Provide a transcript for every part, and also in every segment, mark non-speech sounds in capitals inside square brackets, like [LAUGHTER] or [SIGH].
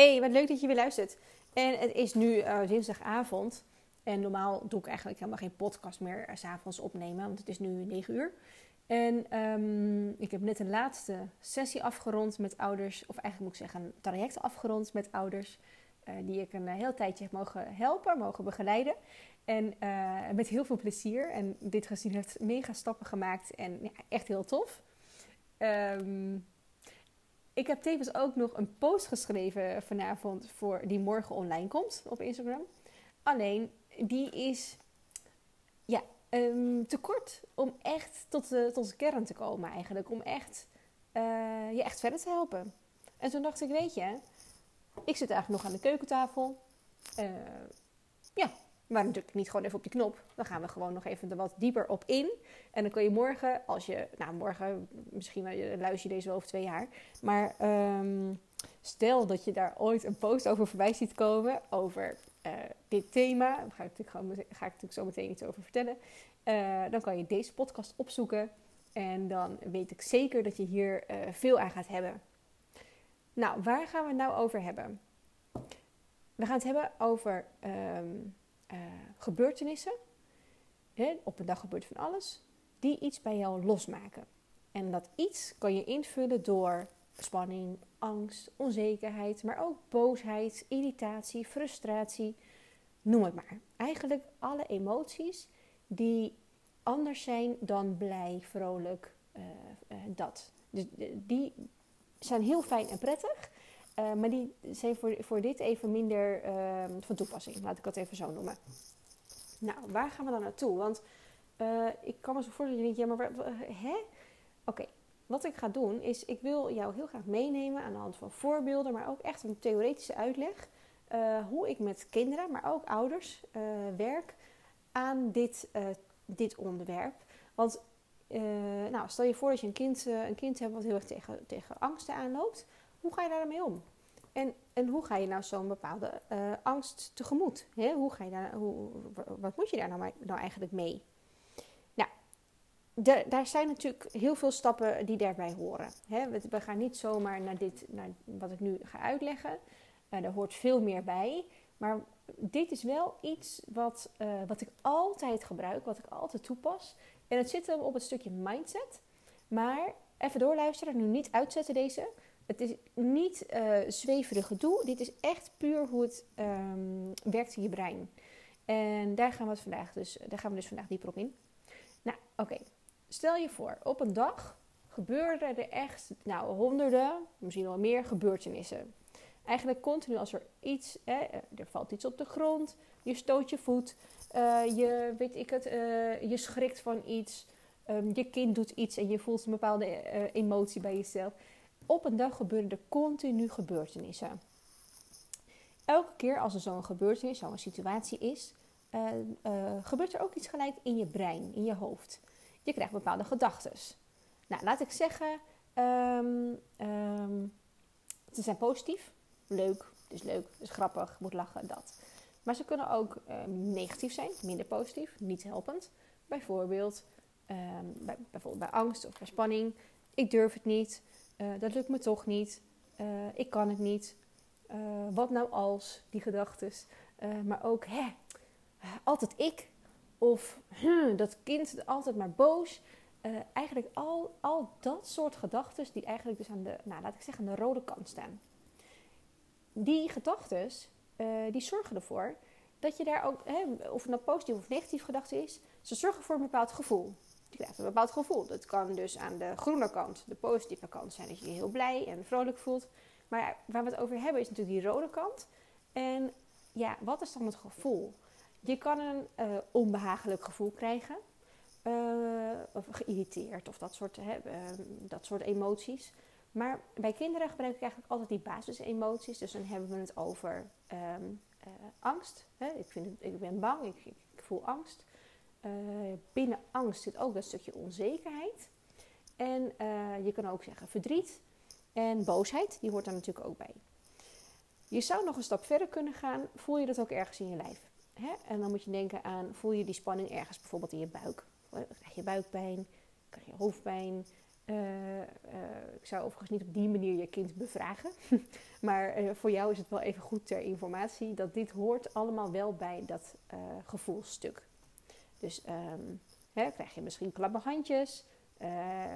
Hey, wat leuk dat je weer luistert. En het is nu uh, dinsdagavond. En normaal doe ik eigenlijk helemaal geen podcast meer uh, s'avonds opnemen, want het is nu 9 uur. En um, ik heb net een laatste sessie afgerond met ouders, of eigenlijk moet ik zeggen een traject afgerond met ouders. Uh, die ik een heel tijdje heb mogen helpen, mogen begeleiden. En met heel veel plezier. En dit gezien heeft mega stappen gemaakt en ja, echt heel tof. Um, ik heb tevens ook nog een post geschreven vanavond voor die morgen online komt op Instagram. Alleen die is ja, um, te kort om echt tot de, tot kern te komen eigenlijk. Om echt, uh, je echt verder te helpen. En toen dacht ik, weet je, ik zit eigenlijk nog aan de keukentafel. Uh, ja, maar natuurlijk niet gewoon even op die knop. Dan gaan we gewoon nog even er wat dieper op in. En dan kun je morgen, als je, nou morgen, misschien luister je deze wel over twee jaar. Maar um, stel dat je daar ooit een post over voorbij ziet komen, over uh, dit thema. Daar ga ik, natuurlijk, ga ik zo meteen iets over vertellen. Uh, dan kan je deze podcast opzoeken. En dan weet ik zeker dat je hier veel aan gaat hebben. Nou, waar gaan we het nou over hebben? We gaan het hebben over um, uh, gebeurtenissen. Op een dag gebeurt van alles. Die iets bij jou losmaken. En dat iets kan je invullen door spanning, angst, onzekerheid, maar ook boosheid, irritatie, frustratie. Noem het maar. Eigenlijk alle emoties die anders zijn dan blij, vrolijk, uh, uh, dat. Dus die zijn heel fijn en prettig. Uh, maar die zijn voor, voor dit even minder uh, van toepassing. Laat ik dat even zo noemen. Nou, waar gaan we dan naartoe? Want uh, ik kan me zo voorstellen dat je denkt, ja, maar hè? Oké, wat ik ga doen is, ik wil jou heel graag meenemen aan de hand van voorbeelden, maar ook echt een theoretische uitleg. hoe ik met kinderen, maar ook ouders werk aan dit, dit onderwerp. Want nou, stel je voor dat je een kind, een kind hebt wat heel erg tegen, tegen angsten aanloopt. Hoe ga je daarmee om? En, en hoe ga je nou zo'n bepaalde uh, angst tegemoet? Hè? Hoe ga je daar, hoe, wat moet je daar nou, nou eigenlijk mee? Nou, daar zijn natuurlijk heel veel stappen die daarbij horen. We, gaan niet zomaar naar, dit, naar wat ik nu ga uitleggen. Uh, daar hoort veel meer bij. Maar dit is wel iets wat, uh, wat ik altijd gebruik, wat ik altijd toepas. En het zit hem op het stukje mindset. Maar even doorluisteren, nu niet uitzetten deze. Het is niet uh, zweverig gedoe. Dit is echt puur hoe het um, werkt in je brein. En daar gaan we, het vandaag dus, daar gaan we dus vandaag dieper op in. Nou, oké. Stel je voor, op een dag gebeuren er echt nou, honderden, misschien wel meer gebeurtenissen. Eigenlijk continu als er iets, hè, er valt iets op de grond, je stoot je voet, uh, je, weet ik het, uh, je schrikt van iets, um, je kind doet iets en je voelt een bepaalde emotie bij jezelf op een dag gebeuren er continu gebeurtenissen. Elke keer als er zo'n gebeurtenis, zo'n situatie is, uh, uh, gebeurt er ook iets gelijk in je brein, in je hoofd. Je krijgt bepaalde gedachten. Nou, laat ik zeggen, um, um, ze zijn positief, leuk, is leuk, is grappig, moet lachen, dat. Maar ze kunnen ook um, negatief zijn, minder positief, niet helpend. Bijvoorbeeld, bij, bijvoorbeeld bij angst of bij spanning, ik durf het niet, uh, dat lukt me toch niet. Uh, ik kan het niet. Uh, wat nou als, die gedachten. maar ook, hè, altijd ik. Of dat kind altijd maar boos. eigenlijk al, al dat soort gedachten die eigenlijk dus aan de, nou, laat ik zeggen, de rode kant staan. Die gedachten, die zorgen ervoor dat je daar ook, hè, of het nou positief of negatief gedachte is, ze zorgen voor een bepaald gevoel. Je krijgt een bepaald gevoel. Dat kan dus aan de groene kant, de positieve kant zijn, dat je je heel blij en vrolijk voelt. Maar waar we het over hebben is natuurlijk die rode kant. En ja, wat is dan het gevoel? Je kan een uh, onbehagelijk gevoel krijgen. Uh, of geïrriteerd of dat soort, hè, uh, dat soort emoties. Maar bij kinderen gebruik ik eigenlijk altijd die basisemoties. Dus dan hebben we het over um, angst. Hè? Ik, vind ik ben bang, ik, ik voel angst. Uh, binnen angst zit ook dat stukje onzekerheid. En uh, je kan ook zeggen verdriet en boosheid, die hoort daar natuurlijk ook bij. Je zou nog een stap verder kunnen gaan. Voel je dat ook ergens in je lijf? Hè? En dan moet je denken aan, voel je die spanning ergens bijvoorbeeld in je buik? Krijg je buikpijn? Krijg je hoofdpijn? ik zou overigens niet op die manier je kind bevragen. [LAUGHS] maar voor jou is het wel even goed ter informatie dat dit hoort allemaal wel bij dat gevoelstuk. Dus um, hè, krijg je misschien klappe handjes,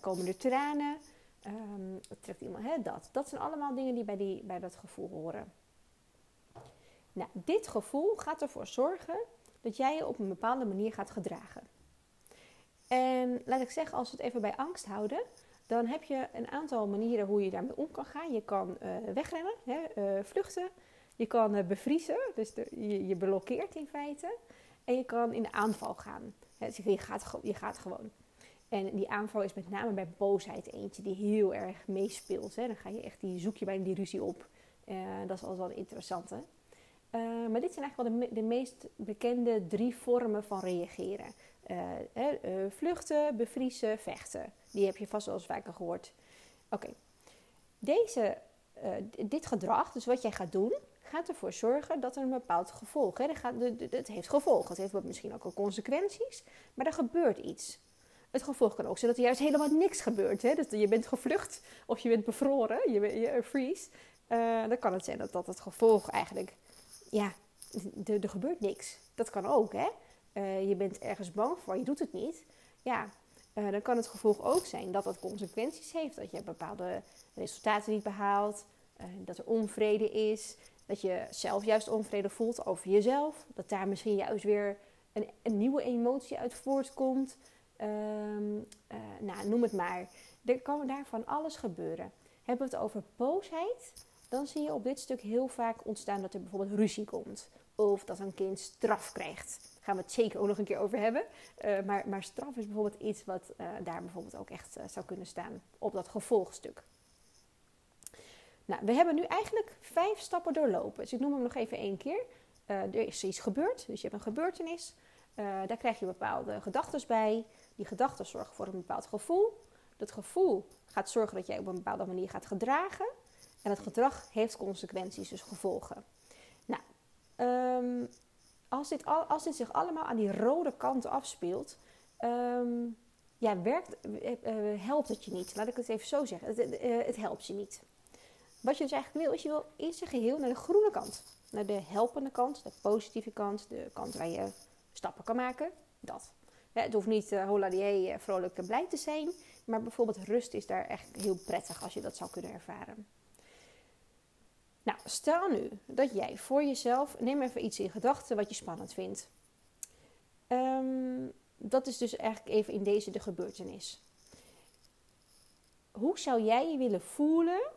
komen er tranen, um, trekt iemand, hè, dat. Dat zijn allemaal dingen die bij, die bij dat gevoel horen. Nou, dit gevoel gaat ervoor zorgen dat jij je op een bepaalde manier gaat gedragen. En laat ik zeggen, als we het even bij angst houden, dan heb je een aantal manieren hoe je daarmee om kan gaan. Je kan uh, wegrennen, hè, uh, vluchten. Je kan bevriezen, dus je, je, blokkeert in feite. En je kan in de aanval gaan. Hè, dus je, gaat, je gaat gewoon. En die aanval is met name bij boosheid eentje die heel erg meespeelt. Hè. Dan ga je echt die, zoek je bijna die ruzie op. dat is altijd wel een interessante. Uh, maar dit zijn eigenlijk wel de, de, meest bekende drie vormen van reageren. Uh, vluchten, bevriezen, vechten. Die heb je vast wel eens vaker gehoord. Oké, Deze, dit gedrag, dus wat jij gaat doen, gaat ervoor zorgen dat er een bepaald gevolg. Het heeft gevolgen. Het heeft misschien ook al consequenties, maar er gebeurt iets. Het gevolg kan ook zijn dat er juist helemaal niks gebeurt. Hè? Dus je bent gevlucht of je bent bevroren, je, freeze. dan kan het zijn dat dat het gevolg eigenlijk ja, er, gebeurt niks. Dat kan ook, hè. Uh, je bent ergens bang voor, je doet het niet. Ja, uh, dan kan het gevolg ook zijn dat dat consequenties heeft. Dat je bepaalde resultaten niet behaalt. Dat er onvrede is. Dat je zelf juist onvrede voelt over jezelf. Dat daar misschien juist weer een, een nieuwe emotie uit voortkomt. Um, nou, noem het maar. Er kan daar van alles gebeuren. Hebben we het over boosheid? dan zie je op dit stuk heel vaak ontstaan dat er bijvoorbeeld ruzie komt. Of dat een kind straf krijgt. Daar gaan we het zeker ook nog een keer over hebben. Uh, maar, maar, straf is bijvoorbeeld iets wat uh, daar bijvoorbeeld ook echt zou kunnen staan op dat gevolgstuk. Nou, we hebben nu eigenlijk vijf stappen doorlopen. Dus ik noem hem nog even één keer. er is iets gebeurd, dus je hebt een gebeurtenis. daar krijg je bepaalde gedachten bij. Die gedachten zorgen voor een bepaald gevoel. Dat gevoel gaat zorgen dat jij op een bepaalde manier gaat gedragen. En het gedrag heeft consequenties, dus gevolgen. Nou, ehm, als, dit al, als dit zich allemaal aan die rode kant afspeelt, ehm, ja, werkt, uh, helpt het je niet. Laat ik het even zo zeggen. Het, het, helpt je niet. Wat je dus eigenlijk wil, is je wil in zijn geheel naar de groene kant. Naar de helpende kant, de positieve kant, de kant waar je stappen kan maken. Dat. Het hoeft niet uh, hola die vrolijk en blij te zijn. Maar bijvoorbeeld rust is daar echt heel prettig als je dat zou kunnen ervaren. Nou, stel nu dat jij voor jezelf, neem even iets in gedachten wat je spannend vindt. Um, dat is dus eigenlijk even in deze de gebeurtenis. Hoe zou jij je willen voelen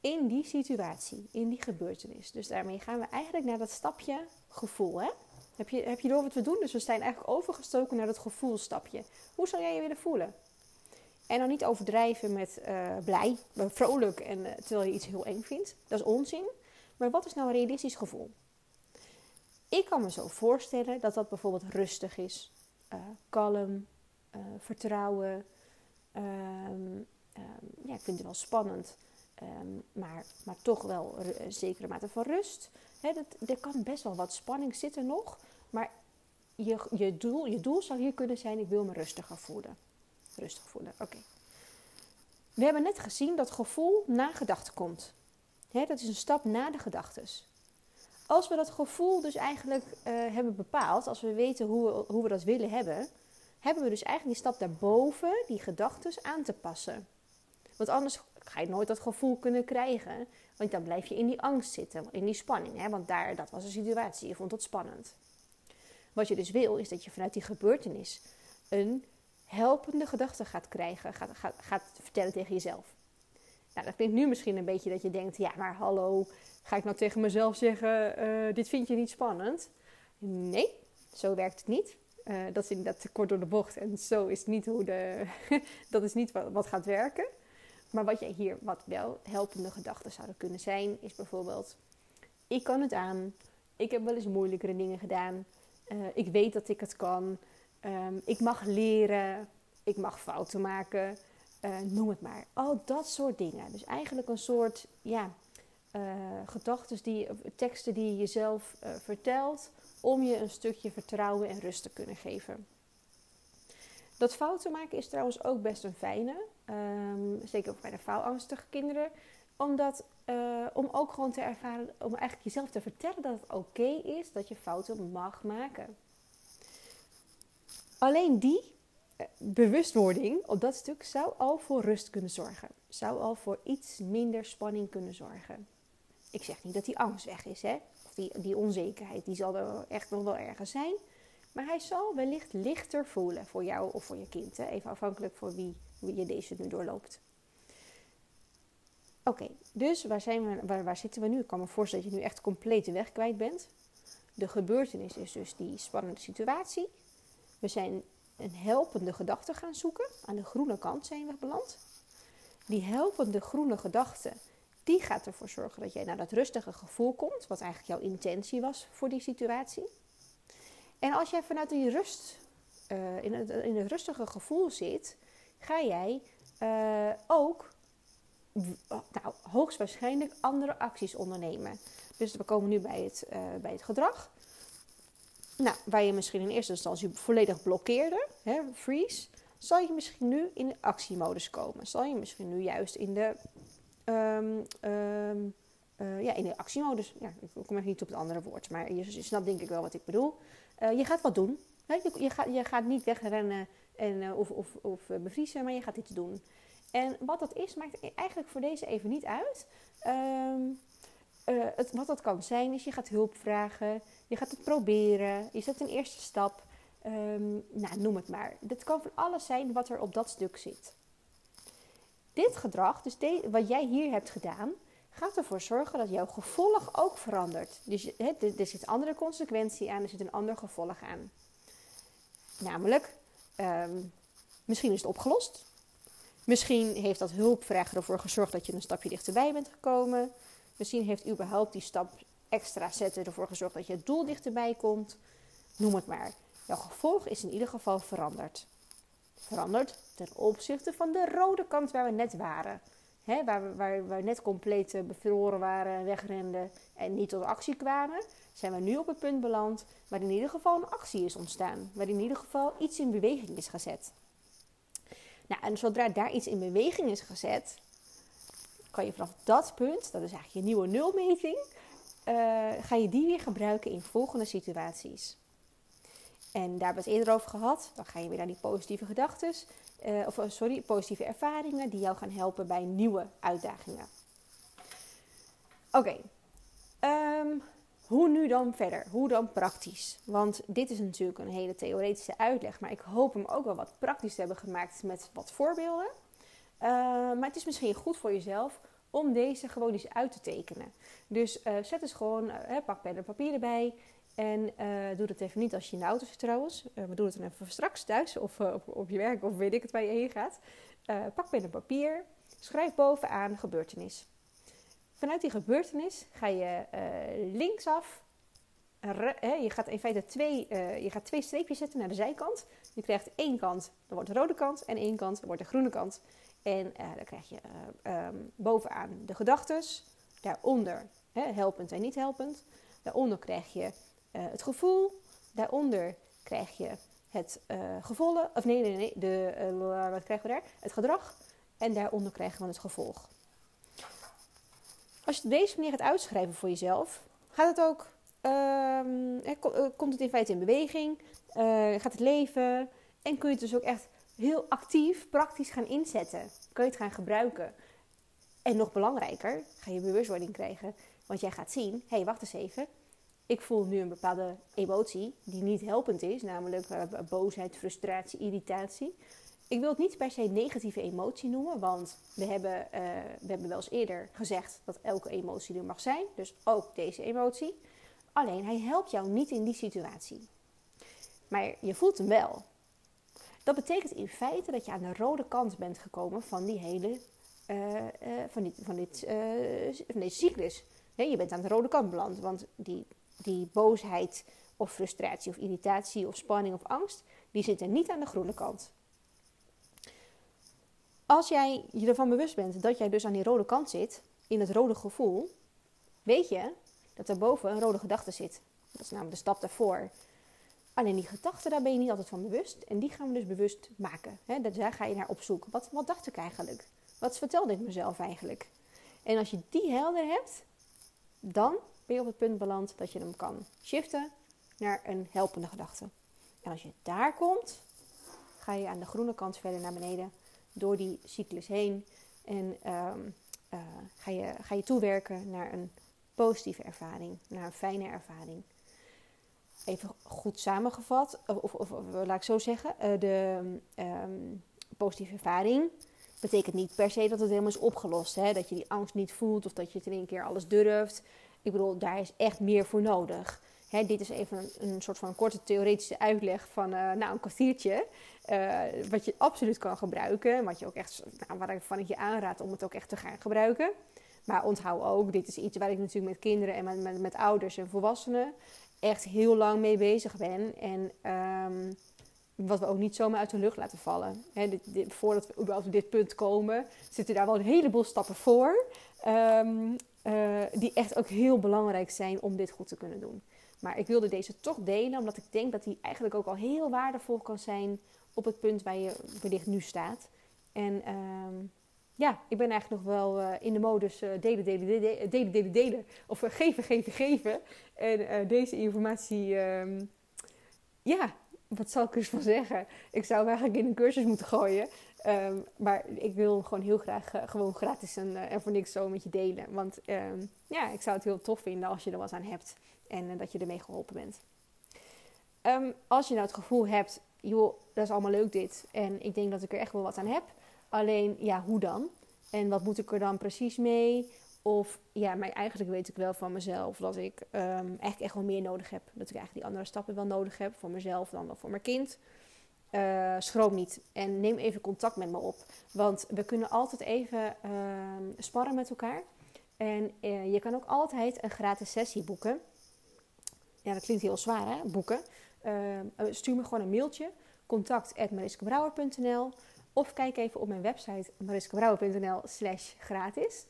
in die situatie, in die gebeurtenis? Dus daarmee gaan we eigenlijk naar dat stapje gevoel. Hè? Heb, je, heb je door wat we doen? Dus we zijn eigenlijk overgestoken naar dat gevoelstapje. Hoe zou jij je willen voelen? En dan niet overdrijven met uh, blij, vrolijk en uh, terwijl je iets heel eng vindt. Dat is onzin. Maar wat is nou een realistisch gevoel? Ik kan me zo voorstellen dat dat bijvoorbeeld rustig is, uh, kalm, vertrouwen. Um, um, ja, ik vind het wel spannend, um, maar, maar toch wel een zekere mate van rust. Dat, er kan best wel wat spanning zitten nog, maar je, je, doel, je doel zou hier kunnen zijn: ik wil me rustiger voelen rustig voelen. Oké. We hebben net gezien dat gevoel na gedachte komt. dat is een stap na de gedachtes. Als we dat gevoel dus eigenlijk uh, hebben bepaald, als we weten hoe we, hoe we dat willen hebben, hebben we dus eigenlijk die stap daarboven, die gedachtes, aan te passen. Want anders ga je nooit dat gevoel kunnen krijgen, want dan blijf je in die angst zitten, in die spanning. Hè? Want daar, dat was een situatie, je vond het spannend. Wat je dus wil, is dat je vanuit die gebeurtenis een helpende gedachten gaat krijgen, gaat, gaat, gaat vertellen tegen jezelf. Nou, dat klinkt nu misschien een beetje dat je denkt: ja, maar hallo, ga ik nou tegen mezelf zeggen: uh, dit vind je niet spannend? Nee, zo werkt het niet. Uh, dat is inderdaad te kort door de bocht en zo is niet hoe de. [LAUGHS] dat is niet wat, wat gaat werken. Maar wat jij hier, wat wel helpende gedachten zouden kunnen zijn, is bijvoorbeeld: ik kan het aan. Ik heb wel eens moeilijkere dingen gedaan. Uh, ik weet dat ik het kan. Um, ik mag leren, ik mag fouten maken, uh, noem het maar. Al dat soort dingen. Dus eigenlijk een soort ja, uh, gedachten, die, teksten die je jezelf vertelt om je een stukje vertrouwen en rust te kunnen geven. Dat fouten maken is trouwens ook best een fijne. Um, zeker bij de faalangstige kinderen. Omdat, uh, om ook gewoon te ervaren, om eigenlijk jezelf te vertellen dat het oké is dat je fouten mag maken. Alleen die uh, bewustwording op dat stuk zou al voor rust kunnen zorgen. Zou al voor iets minder spanning kunnen zorgen. Ik zeg niet dat die angst weg is, hè? Of die, die onzekerheid, die zal er echt nog wel ergens zijn. Maar hij zal wellicht lichter voelen voor jou of voor je kind. Even afhankelijk van wie, wie je deze nu doorloopt. Oké, dus waar, zijn we, waar, zitten we nu? Ik kan me voorstellen dat je nu echt compleet de weg kwijt bent. De gebeurtenis is dus die spannende situatie. We zijn een helpende gedachte gaan zoeken. Aan de groene kant zijn we beland. Die helpende groene gedachte, die gaat ervoor zorgen dat jij naar dat rustige gevoel komt. Wat eigenlijk jouw intentie was voor die situatie. En als jij vanuit die rust, uh, in, het, in het rustige gevoel zit, ga jij uh, ook nou, hoogstwaarschijnlijk andere acties ondernemen. Dus we komen nu bij het, uh, bij het gedrag. Nou, waar je misschien in eerste instantie volledig blokkeerde, hè, freeze, zal je misschien nu in de actiemodus komen. Zal je misschien nu juist in de, um, ja, in de actiemodus, ja, ik kom even niet op het andere woord, maar je snapt denk ik wel wat ik bedoel. Uh, je gaat wat doen. Je, je, gaat, je gaat niet wegrennen en, uh, of, of, of bevriezen, maar je gaat iets doen. En wat dat is, maakt eigenlijk voor deze even niet uit. Uh, het, wat dat kan zijn, is je gaat hulp vragen, je gaat het proberen, je zet een eerste stap. Um, nou, noem het maar. Dit kan van alles zijn wat er op dat stuk zit. Dit gedrag, dus wat jij hier hebt gedaan, gaat ervoor zorgen dat jouw gevolg ook verandert. Dus er zit een andere consequentie aan, er zit een ander gevolg aan. Namelijk, um, misschien is het opgelost. Misschien heeft dat hulpvragen ervoor gezorgd dat je een stapje dichterbij bent gekomen. Misschien heeft überhaupt die stap extra zetten ervoor gezorgd dat je het doel dichterbij komt. Noem het maar. Jouw gevolg is in ieder geval veranderd. Veranderd ten opzichte van de rode kant waar we net waren. He, waar, we, waar, net compleet uh, bevroren waren, wegrenden en niet tot actie kwamen, zijn we nu op het punt beland waar in ieder geval een actie is ontstaan. Waar in ieder geval iets in beweging is gezet. Nou, en zodra daar iets in beweging is gezet, kan je vanaf dat punt, dat is eigenlijk je nieuwe nulmeting, uh, ga je die weer gebruiken in volgende situaties. En daar hebben we het eerder over gehad. Dan ga je weer naar die positieve gedachten, uh, of sorry, positieve ervaringen die jou gaan helpen bij nieuwe uitdagingen. Oké, um, hoe nu dan verder? Hoe dan praktisch? Want dit is natuurlijk een hele theoretische uitleg, maar ik hoop hem ook wel wat praktisch te hebben gemaakt met wat voorbeelden. Uh, maar het is misschien goed voor jezelf om deze gewoon eens uit te tekenen. Dus uh, zet eens gewoon, uh, pak pen en papier erbij. En doe dat even niet als je in de auto zit trouwens. we doen het dan even straks thuis of op, op, je werk of weet ik het waar je heen gaat. pak pen en papier. Schrijf bovenaan gebeurtenis. Vanuit die gebeurtenis ga je uh, linksaf. Je gaat in feite twee, uh, je gaat twee streepjes zetten naar de zijkant. Je krijgt één kant, dan wordt de rode kant. En één kant, dan wordt de groene kant. En uh, dan krijg je um, bovenaan de gedachtes. Daaronder hè, helpend en niet helpend. Daaronder krijg je het gevoel. Daaronder krijg je het gevolg. Of nee, nee, nee. De, wat krijgen we daar? Het gedrag. En daaronder krijgen we het gevolg. Als je op deze manier gaat uitschrijven voor jezelf, gaat het ook, uh, komt het in feite in beweging, uh, gaat het leven en kun je het dus ook echt heel actief, praktisch gaan inzetten. Kun je het gaan gebruiken. En nog belangrijker, ga je bewustwording krijgen, want jij gaat zien, hé, hey, wacht eens even, ik voel nu een bepaalde emotie die niet helpend is, namelijk uh, boosheid, frustratie, irritatie. Ik wil het niet per se negatieve emotie noemen, want we hebben, uh, we hebben wel eens eerder gezegd dat elke emotie er mag zijn. Dus ook deze emotie. Alleen hij helpt jou niet in die situatie. Maar je voelt hem wel. Dat betekent in feite dat je aan de rode kant bent gekomen van die hele uh, van, dit, van, dit, van deze cyclus. Je bent aan de rode kant beland, want die, die boosheid of frustratie of irritatie of spanning of angst, die zitten niet aan de groene kant. Als jij je ervan bewust bent dat jij dus aan die rode kant zit, in het rode gevoel, weet je dat er boven een rode gedachte zit. Dat is namelijk de stap daarvoor. Alleen die gedachten, daar ben je niet altijd van bewust. En die gaan we dus bewust maken. Hè? Daar ga je naar op zoek. Wat, wat dacht ik eigenlijk? Wat vertelde ik mezelf eigenlijk? En als je die helder hebt, dan ben je op het punt beland dat je hem kan shiften naar een helpende gedachte. En als je daar komt, ga je aan de groene kant verder naar beneden door die cyclus heen. En ehm, eh, ga, je, ga je toewerken naar een positieve ervaring, naar een fijne ervaring. Even goed samengevat, of, of, laat ik zo zeggen, uh, de ehm, positieve ervaring betekent niet per se dat het helemaal is opgelost. Hè? Dat je die angst niet voelt of dat je het in één keer alles durft. Ik bedoel, daar is echt meer voor nodig. Hè, dit is even een, soort van korte theoretische uitleg van uh, nou, een kwartiertje. Uh, wat je absoluut kan gebruiken. Wat je ook echt, nou, waarvan ik je aanraad om het ook echt te gaan gebruiken. Maar onthoud ook, dit is iets waar ik natuurlijk met kinderen en met, met, met ouders en volwassenen echt heel lang mee bezig ben. En um, wat we ook niet zomaar uit de lucht laten vallen. voordat we überhaupt op dit punt komen, zitten daar wel een heleboel stappen voor. Um, uh, die echt ook heel belangrijk zijn om dit goed te kunnen doen. Maar ik wilde deze toch delen, omdat ik denk dat die eigenlijk ook al heel waardevol kan zijn op het punt waar je wellicht nu staat. En um, ja, ik ben eigenlijk nog wel uh, in de modus uh, delen, delen, delen, delen, delen, delen. Of geven, geven, geven. En deze informatie, um, ja, wat zal ik er van zeggen? Ik zou eigenlijk in een cursus moeten gooien. Um, maar ik wil gewoon heel graag uh, gewoon gratis en, uh, en, voor niks zo met je delen. Want um, ja, ik zou het heel tof vinden als je er wat aan hebt. En uh, dat je ermee geholpen bent. Um, als je nou het gevoel hebt, joh, dat is allemaal leuk dit. En ik denk dat ik er echt wel wat aan heb. Alleen, ja, hoe dan? En wat moet ik er dan precies mee? Of ja, maar eigenlijk weet ik wel van mezelf dat ik um, eigenlijk echt wel meer nodig heb. Dat ik eigenlijk die andere stappen wel nodig heb. Voor mezelf dan wel voor mijn kind. Uh, schroom niet en neem even contact met me op. Want we kunnen altijd even uh, sparren met elkaar. En uh, je kan ook altijd een gratis sessie boeken. Ja, dat klinkt heel zwaar, hè? Boeken. stuur me gewoon een mailtje. contact.mariskebrouwer.nl Of kijk even op mijn website mariskebrouwer.nl slash gratis.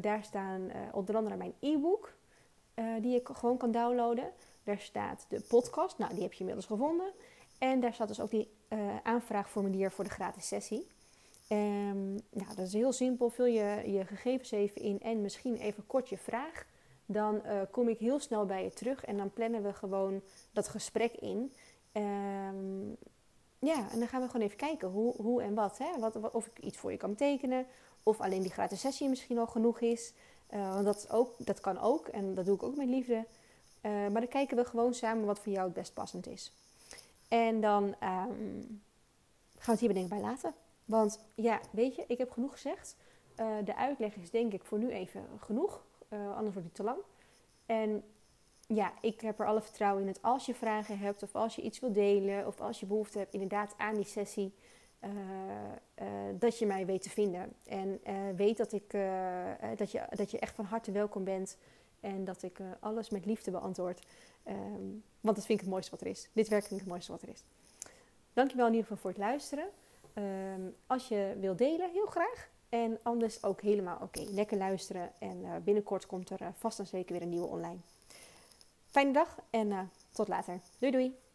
Daar staan onder andere mijn e-book. die je gewoon kan downloaden. Daar staat de podcast. Nou, die heb je inmiddels gevonden. En daar staat dus ook die uh, aanvraagformulier voor de gratis sessie. Um, nou, dat is heel simpel. Vul je je gegevens even in en misschien even kort je vraag. Dan uh, kom ik heel snel bij je terug en dan plannen we gewoon dat gesprek in. Um, ja, en dan gaan we gewoon even kijken hoe, hoe en wat, hè? wat, wat. Of ik iets voor je kan tekenen. Of alleen die gratis sessie misschien al genoeg is. Uh, want dat, ook, dat kan ook en dat doe ik ook met liefde. maar dan kijken we gewoon samen wat voor jou het best passend is. En dan um, gaan we het hier denk ik bij laten. Want ja, weet je, ik heb genoeg gezegd. Uh, de uitleg is denk ik voor nu even genoeg. Anders wordt het te lang. En ja, ik heb er alle vertrouwen in dat als je vragen hebt of als je iets wil delen of als je behoefte hebt inderdaad aan die sessie, uh, dat je mij weet te vinden. En weet dat, ik, dat, je, dat je echt van harte welkom bent en dat ik alles met liefde beantwoord. Um, want dat vind ik het mooiste wat er is. Dit werk vind ik het mooiste wat er is. Dankjewel in ieder geval voor het luisteren. Um, als je wil delen, heel graag. En anders ook helemaal oké. Lekker luisteren. En binnenkort komt er vast en zeker weer een nieuwe online. Fijne dag en tot later. Doei doei.